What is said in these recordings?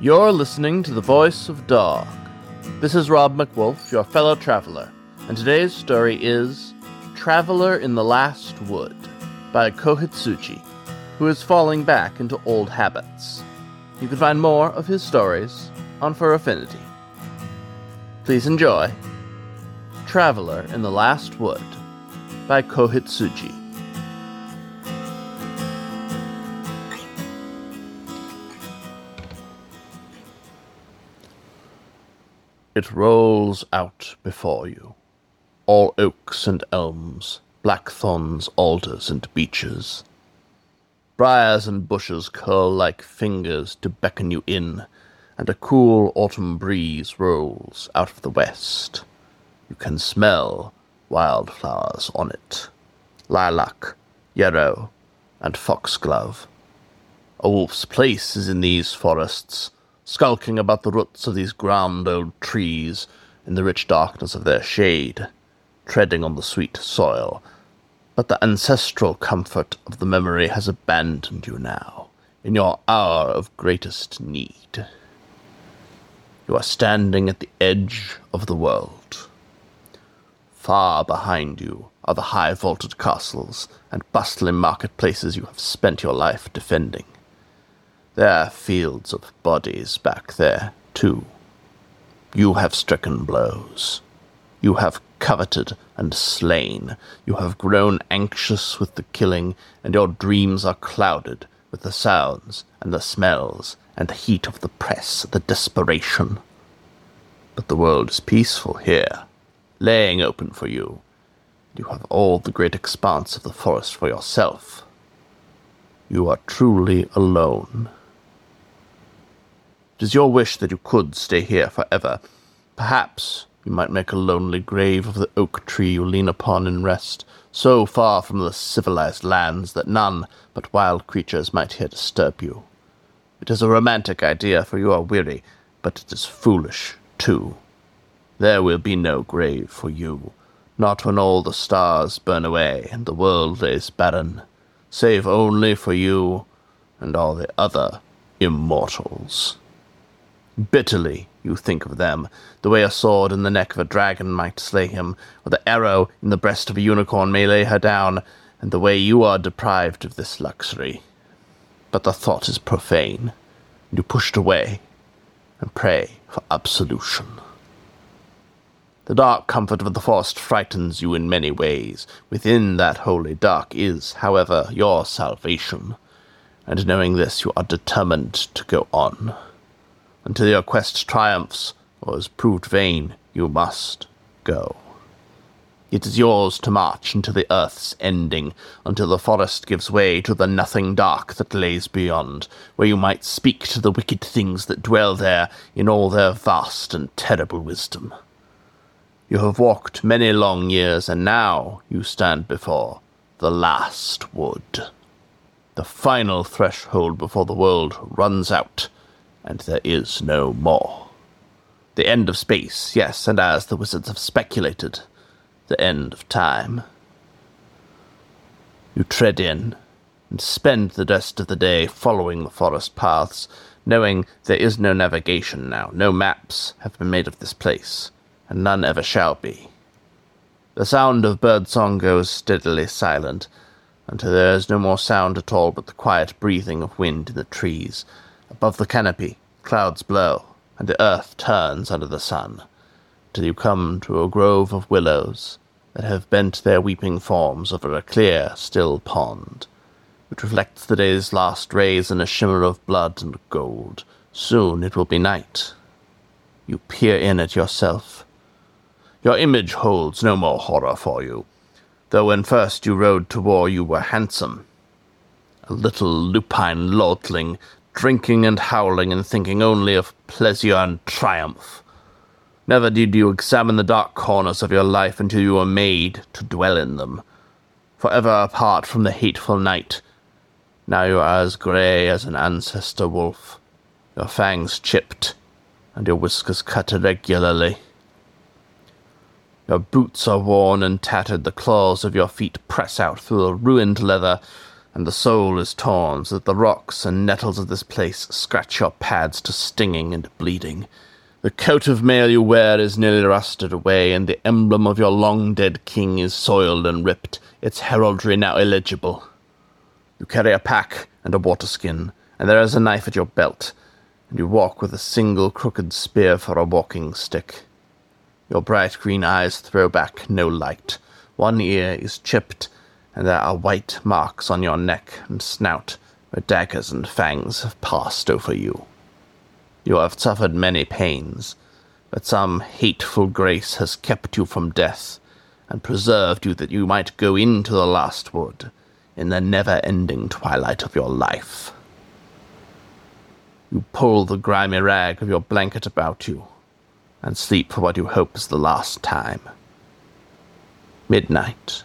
You're listening to the voice of Dog. This is Rob MacWolf, your fellow traveler, and today's story is Traveler in the Last Wood by Kohitsuji, who is falling back into old habits. You can find more of his stories on Fur Affinity. Please enjoy Traveler in the Last Wood by Kohitsuji. It rolls out before you, all oaks and elms, blackthorns, alders, and beeches. Briars and bushes curl like fingers to beckon you in, and a cool autumn breeze rolls out of the west. You can smell wildflowers on it lilac, yarrow, and foxglove. A wolf's place is in these forests, skulking about the roots of these grand old trees in the rich darkness of their shade, treading on the sweet soil. But the ancestral comfort of the memory has abandoned you now, in your hour of greatest need. You are standing at the edge of the world. Far behind you are the high vaulted castles and bustling marketplaces you have spent your life defending. There are fields of bodies back there, too. You have stricken blows. You have coveted and slain. You have grown anxious with the killing, and your dreams are clouded with the sounds and the smells and the heat of the press, the desperation. But the world is peaceful here, laying open for you. You have all the great expanse of the forest for yourself. You are truly alone. It is your wish that you could stay here forever. Perhaps you might make a lonely grave of the oak tree you lean upon and rest, so far from the civilized lands that none but wild creatures might here disturb you. It is a romantic idea, for you are weary, but it is foolish, too. There will be no grave for you, not when all the stars burn away and the world lays barren, save only for you and all the other immortals. Bitterly you think of them, the way a sword in the neck of a dragon might slay him, or the arrow in the breast of a unicorn may lay her down, and the way you are deprived of this luxury. But the thought is profane, and you push it away, and pray for absolution. The dark comfort of the forest frightens you in many ways. Within that holy dark is, however, your salvation, and knowing this, you are determined to go on. Until your quest triumphs or is proved vain, you must go. It is yours to march until the earth's ending, until the forest gives way to the nothing dark that lays beyond, where you might speak to the wicked things that dwell there in all their vast and terrible wisdom. You have walked many long years, and now you stand before the last wood. The final threshold before the world runs out and there is no more. The end of space, yes, and as the wizards have speculated, the end of time. You tread in and spend the rest of the day following the forest paths, knowing there is no navigation now, no maps have been made of this place, and none ever shall be. The sound of birdsong goes steadily silent, until there is no more sound at all but the quiet breathing of wind in the trees Above the canopy, clouds blow, and the earth turns under the sun, till you come to a grove of willows that have bent their weeping forms over a clear, still pond, which reflects the day's last rays in a shimmer of blood and gold. Soon it will be night. You peer in at yourself. Your image holds no more horror for you, though when first you rode to war you were handsome. A little lupine lordling drinking and howling and thinking only of pleasure and triumph. Never did you examine the dark corners of your life until you were made to dwell in them, forever apart from the hateful night. Now you are as grey as an ancestor wolf, your fangs chipped, and your whiskers cut irregularly. Your boots are worn and tattered, the claws of your feet press out through the ruined leather, and the soul is torn so that the rocks and nettles of this place scratch your pads to stinging and bleeding. The coat of mail you wear is nearly rusted away, and the emblem of your long dead king is soiled and ripped, its heraldry now illegible. You carry a pack and a water skin, and there is a knife at your belt, and you walk with a single crooked spear for a walking stick. Your bright green eyes throw back no light. One ear is chipped, and there are white marks on your neck and snout where daggers and fangs have passed over you. You have suffered many pains, but some hateful grace has kept you from death, and preserved you that you might go into the last wood in the never ending twilight of your life. You pull the grimy rag of your blanket about you, and sleep for what you hope is the last time. Midnight.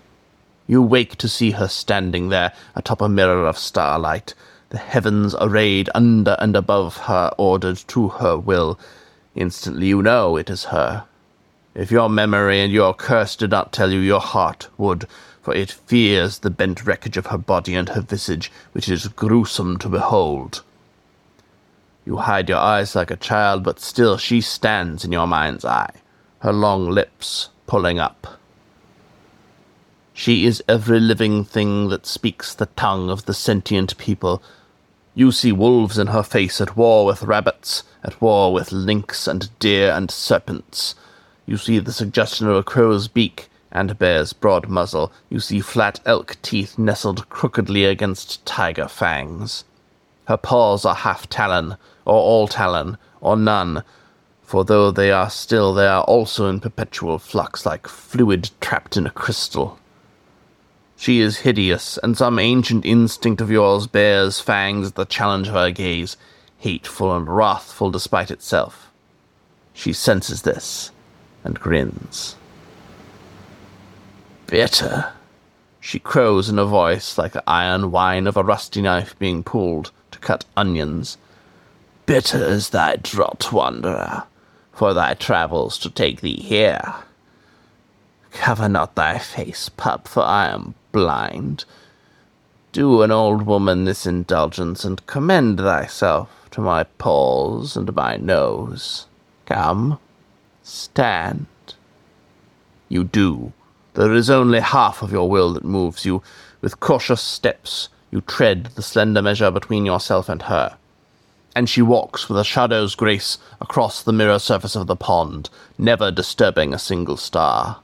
You wake to see her standing there atop a mirror of starlight, the heavens arrayed under and above her, ordered to her will. Instantly you know it is her. If your memory and your curse did not tell you, your heart would, for it fears the bent wreckage of her body and her visage, which is gruesome to behold. You hide your eyes like a child, but still she stands in your mind's eye, her long lips pulling up. She is every living thing that speaks the tongue of the sentient people. You see wolves in her face at war with rabbits, at war with lynx and deer and serpents. You see the suggestion of a crow's beak and a bear's broad muzzle. You see flat elk teeth nestled crookedly against tiger fangs. Her paws are half talon, or all talon, or none, for though they are still, they are also in perpetual flux, like fluid trapped in a crystal. She is hideous, and some ancient instinct of yours bears fangs at the challenge of her gaze, hateful and wrathful despite itself. She senses this, and grins. Bitter, she crows in a voice like the iron whine of a rusty knife being pulled to cut onions. Bitter is thy draught, wanderer, for thy travels to take thee here. Cover not thy face, pup, for I am blind. Do an old woman this indulgence, and commend thyself to my paws and my nose. Come, stand. You do. There is only half of your will that moves you. With cautious steps, you tread the slender measure between yourself and her and she walks with a shadow's grace across the mirror surface of the pond, never disturbing a single star.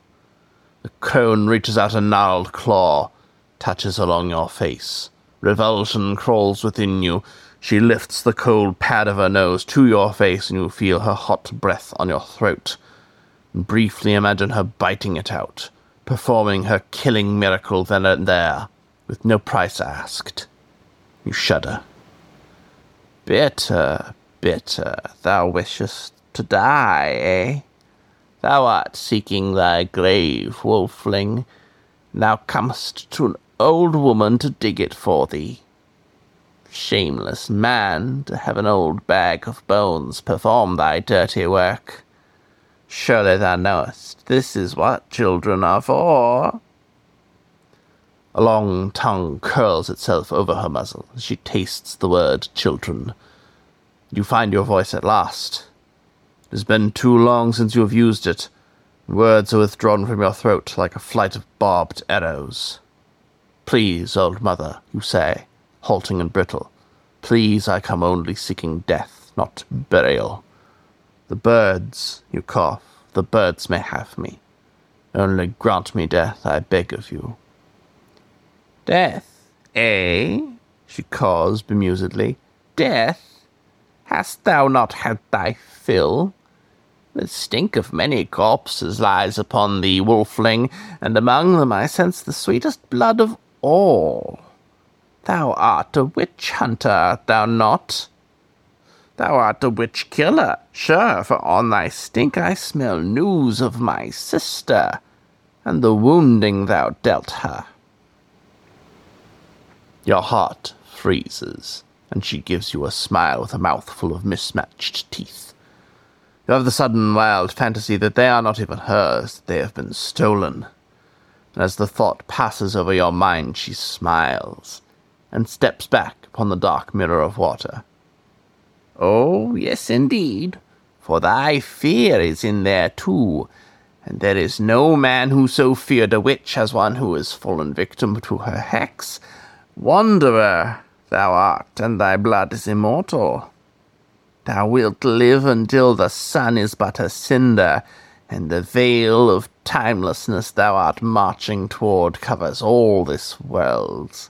The crone reaches out a gnarled claw, touches along your face. Revulsion crawls within you. She lifts the cold pad of her nose to your face, and you feel her hot breath on your throat. Briefly imagine her biting it out, performing her killing miracle then and there, with no price asked. You shudder. Bitter, bitter, thou wishest to die, eh? Thou art seeking thy grave, wolfling. Thou comest to an old woman to dig it for thee. Shameless man, to have an old bag of bones perform thy dirty work. Surely thou knowest this is what children are for. A long tongue curls itself over her muzzle as she tastes the word children. You find your voice at last. It has been too long since you have used it. Words are withdrawn from your throat like a flight of barbed arrows. Please, old mother, you say, halting and brittle. Please, I come only seeking death, not burial. The birds, you cough, the birds may have me. Only grant me death, I beg of you. Death, eh? she caws bemusedly. Death? Hast thou not had thy fill? The stink of many corpses lies upon thee, wolfling, and among them I sense the sweetest blood of all. Thou art a witch hunter, art thou not? Thou art a witch killer, sure, for on thy stink I smell news of my sister, and the wounding thou dealt her. Your heart freezes, and she gives you a smile with a mouthful of mismatched teeth. You have the sudden wild fantasy that they are not even hers, that they have been stolen. And as the thought passes over your mind, she smiles. and steps back upon the dark mirror of water. Oh, yes, indeed, for thy fear is in there too, and there is no man who so feared a witch as one who has fallen victim to her hex. Wanderer, thou art, and thy blood is immortal. Thou wilt live until the sun is but a cinder, and the veil of timelessness thou art marching toward covers all this world.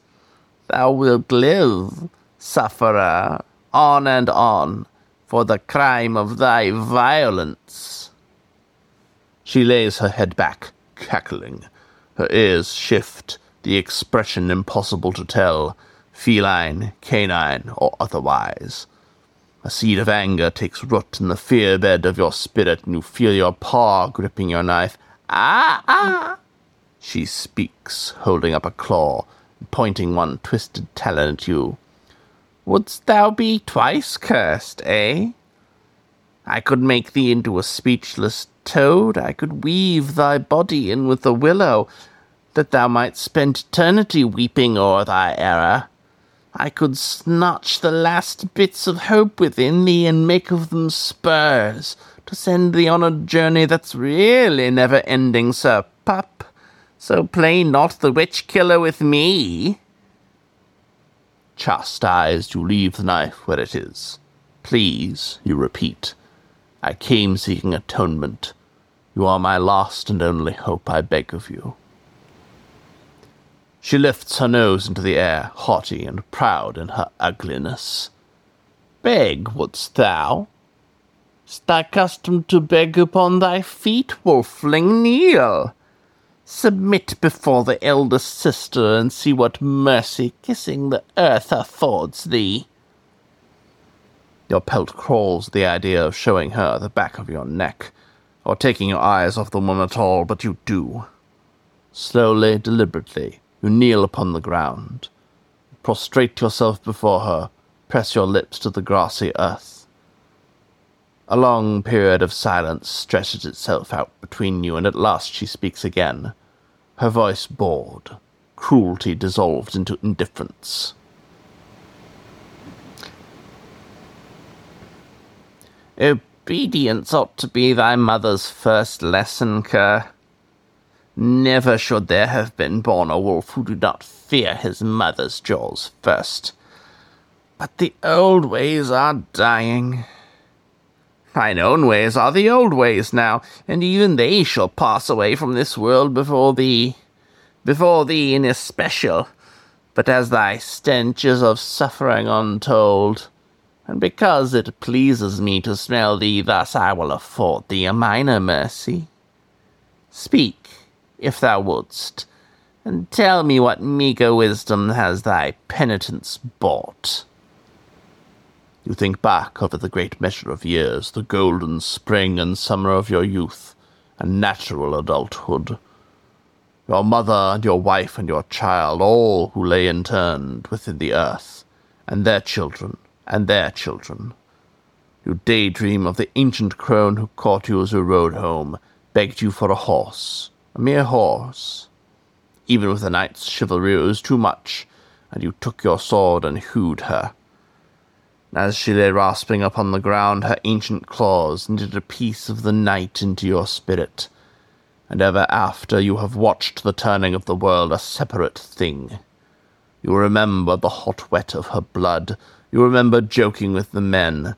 Thou wilt live, sufferer, on and on, for the crime of thy violence. She lays her head back, cackling. Her ears shift, the expression impossible to tell, feline, canine, or otherwise. A seed of anger takes root in the fear bed of your spirit, and you feel your paw gripping your knife. Ah, ah! She speaks, holding up a claw, and pointing one twisted talon at you. Wouldst thou be twice cursed, eh? I could make thee into a speechless toad. I could weave thy body in with the willow, that thou might spend eternity weeping o'er thy error. I could snatch the last bits of hope within thee and make of them spurs to send thee on a journey that's really never ending, Sir Pup. So play not the witch killer with me. Chastised, you leave the knife where it is. Please, you repeat. I came seeking atonement. You are my last and only hope, I beg of you. She lifts her nose into the air, haughty and proud in her ugliness. Beg, wouldst thou? Thy custom to beg upon thy feet, wolfling? Kneel! Submit before the eldest sister, and see what mercy kissing the earth affords thee. Your pelt crawls at the idea of showing her the back of your neck, or taking your eyes off the woman at all, but you do. Slowly, deliberately, you kneel upon the ground. Prostrate yourself before her, press your lips to the grassy earth. A long period of silence stretches itself out between you, and at last she speaks again, her voice bored, cruelty dissolved into indifference. Obedience ought to be thy mother's first lesson, cur. Never should there have been born a wolf who did not fear his mother's jaws first. But the old ways are dying. Thine own ways are the old ways now, and even they shall pass away from this world before thee. Before thee in especial. But as thy stench is of suffering untold, and because it pleases me to smell thee thus, I will afford thee a minor mercy. Speak, if thou wouldst, and tell me what meagre wisdom has thy penitence bought. You think back over the great measure of years, the golden spring and summer of your youth, and natural adulthood. Your mother and your wife and your child, all who lay interned within the earth, and their children, and their children. You daydream of the ancient crone who caught you as you rode home, begged you for a horse, a mere horse. Even with a knight's chivalry it was too much, and you took your sword and hewed her. As she lay rasping upon the ground, her ancient claws knitted a piece of the night into your spirit, and ever after you have watched the turning of the world a separate thing. You remember the hot wet of her blood, you remember joking with the men,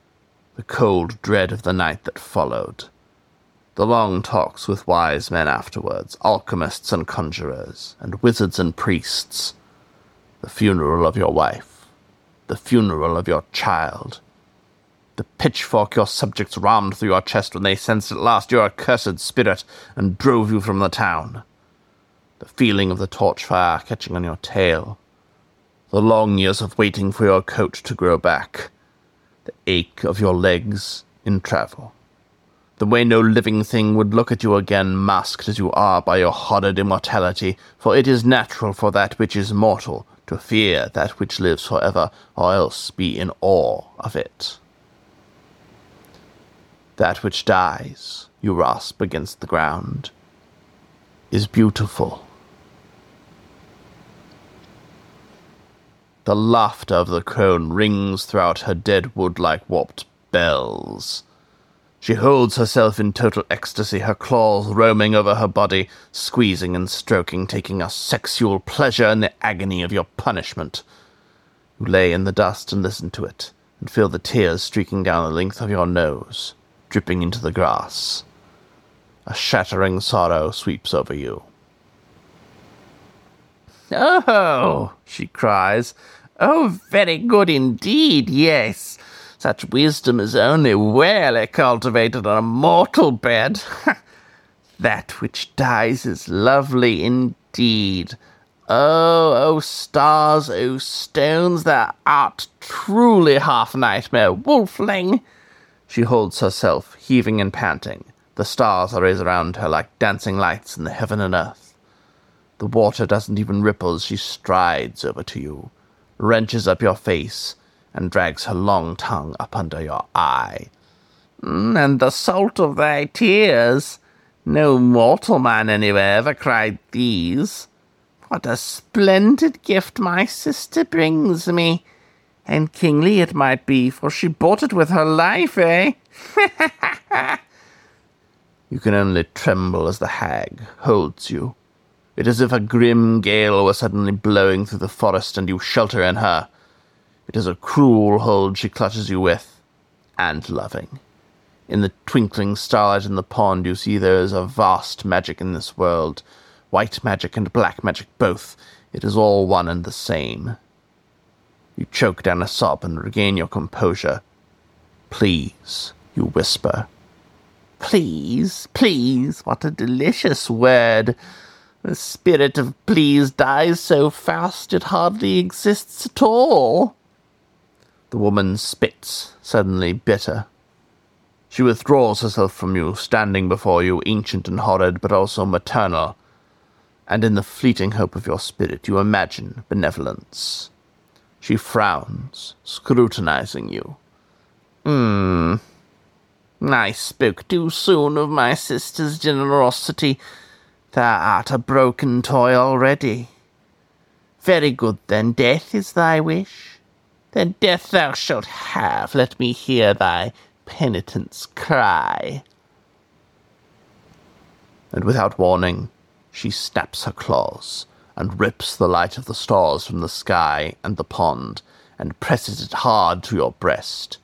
the cold dread of the night that followed the long talks with wise men afterwards, alchemists and conjurers, and wizards and priests, the funeral of your wife, the funeral of your child, the pitchfork your subjects rammed through your chest when they sensed at last your accursed spirit and drove you from the town, the feeling of the torch fire catching on your tail, the long years of waiting for your coat to grow back, the ache of your legs in travel the way no living thing would look at you again, masked as you are by your horrid immortality, for it is natural for that which is mortal to fear that which lives forever, or else be in awe of it. That which dies, you rasp against the ground, is beautiful. The laughter of the crone rings throughout her dead wood like warped bells. She holds herself in total ecstasy, her claws roaming over her body, squeezing and stroking, taking a sexual pleasure in the agony of your punishment. You lay in the dust and listen to it, and feel the tears streaking down the length of your nose, dripping into the grass. A shattering sorrow sweeps over you. Oh, she cries. Oh, very good indeed, yes. Such wisdom is only rarely cultivated on a mortal bed. that which dies is lovely indeed. Oh, oh stars, oh stones, thou art truly half nightmare, wolfling. She holds herself, heaving and panting. The stars are raised around her like dancing lights in the heaven and earth. The water doesn't even ripple as she strides over to you, wrenches up your face, and drags her long tongue up under your eye. Mm, and the salt of thy tears! No mortal man anywhere ever cried these. What a splendid gift my sister brings me! And kingly it might be, for she bought it with her life, eh? you can only tremble as the hag holds you it is as if a grim gale were suddenly blowing through the forest and you shelter in her. It is a cruel hold she clutches you with, and loving. In the twinkling starlight in the pond, you see there is a vast magic in this world. White magic and black magic both. It is all one and the same. You choke down a sob and regain your composure. Please, you whisper. Please, please, what a delicious word. The spirit of please dies so fast it hardly exists at all. The woman spits, suddenly bitter. She withdraws herself from you, standing before you, ancient and horrid, but also maternal, and in the fleeting hope of your spirit you imagine benevolence. She frowns, scrutinizing you. Hmm. I spoke too soon of my sister's generosity. Thou art a broken toy already. Very good, then, death is thy wish. Then death thou shalt have. Let me hear thy penitence cry. And without warning, she snaps her claws and rips the light of the stars from the sky and the pond and presses it hard to your breast.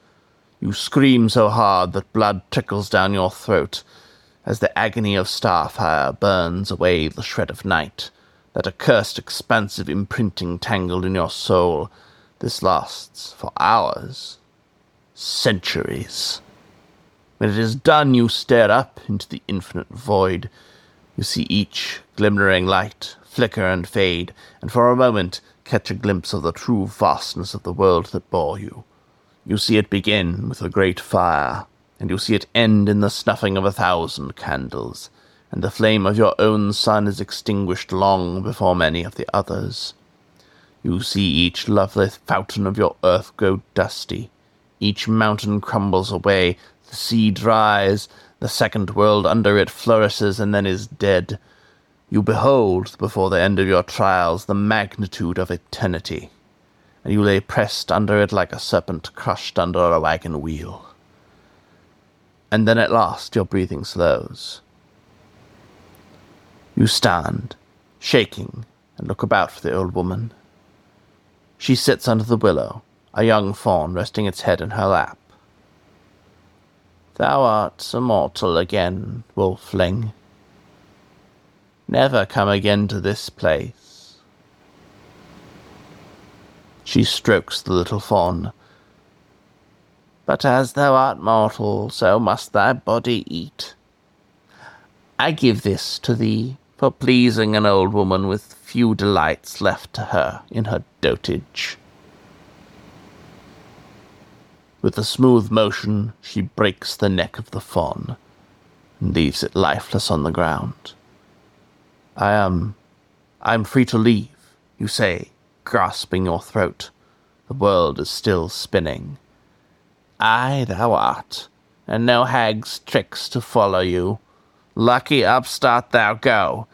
You scream so hard that blood trickles down your throat as the agony of starfire burns away the shred of night, that accursed expansive imprinting tangled in your soul. This lasts for hours, centuries. When it is done, you stare up into the infinite void. You see each glimmering light flicker and fade, and for a moment catch a glimpse of the true vastness of the world that bore you. You see it begin with a great fire, and you see it end in the snuffing of a thousand candles, and the flame of your own sun is extinguished long before many of the others. You see each lovely fountain of your earth grow dusty, each mountain crumbles away, the sea dries, the second world under it flourishes and then is dead. You behold, before the end of your trials, the magnitude of eternity, and you lay pressed under it like a serpent crushed under a wagon wheel and then at last your breathing slows. You stand, shaking, and look about for the old woman. She sits under the willow, a young fawn resting its head in her lap. Thou art immortal again, wolfling. Never come again to this place. She strokes the little fawn, but as thou art mortal, so must thy body eat. I give this to thee for pleasing an old woman with few delights left to her in her dotage. With a smooth motion, she breaks the neck of the fawn and leaves it lifeless on the ground. I am. I am free to leave, you say, grasping your throat. The world is still spinning. Ay, thou art, and no hag's tricks to follow you. Lucky upstart thou go,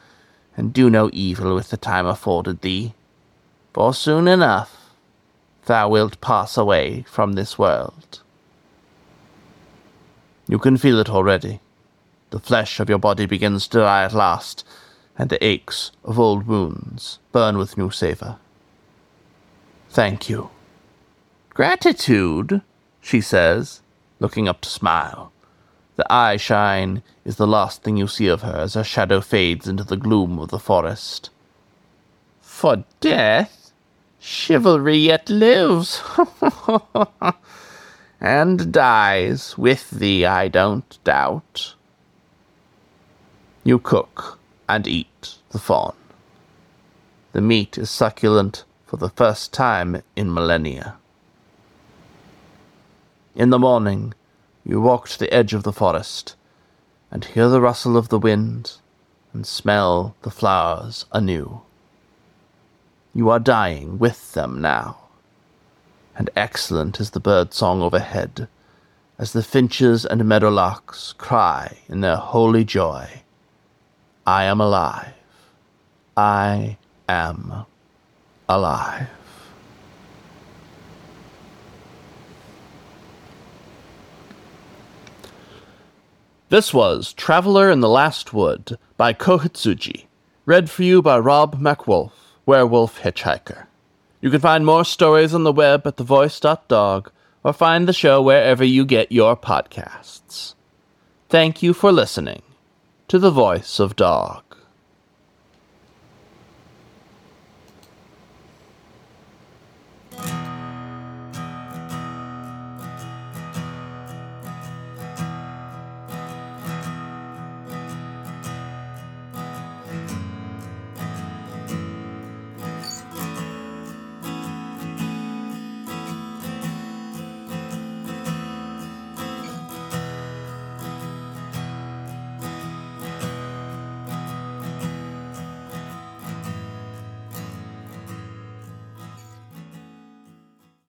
and do no evil with the time afforded thee. For soon enough thou wilt pass away from this world. You can feel it already. The flesh of your body begins to die at last, and the aches of old wounds burn with new savour. Thank you. Gratitude, she says, looking up to smile. The eye shine is the last thing you see of her as her shadow fades into the gloom of the forest. For death, chivalry yet lives, and dies with thee, I don't doubt. You cook and eat the fawn. The meat is succulent for the first time in millennia. In the morning, you walk to the edge of the forest, and hear the rustle of the wind, and smell the flowers anew. You are dying with them now, and excellent is the bird song overhead, as the finches and meadowlarks cry in their holy joy, I am alive. I am alive. This was Traveler in the Last Wood by Kohitsuji, read for you by Rob MacWolf, Werewolf Hitchhiker. You can find more stories on the web at thevoice.dog or find the show wherever you get your podcasts. Thank you for listening to The Voice of Dog.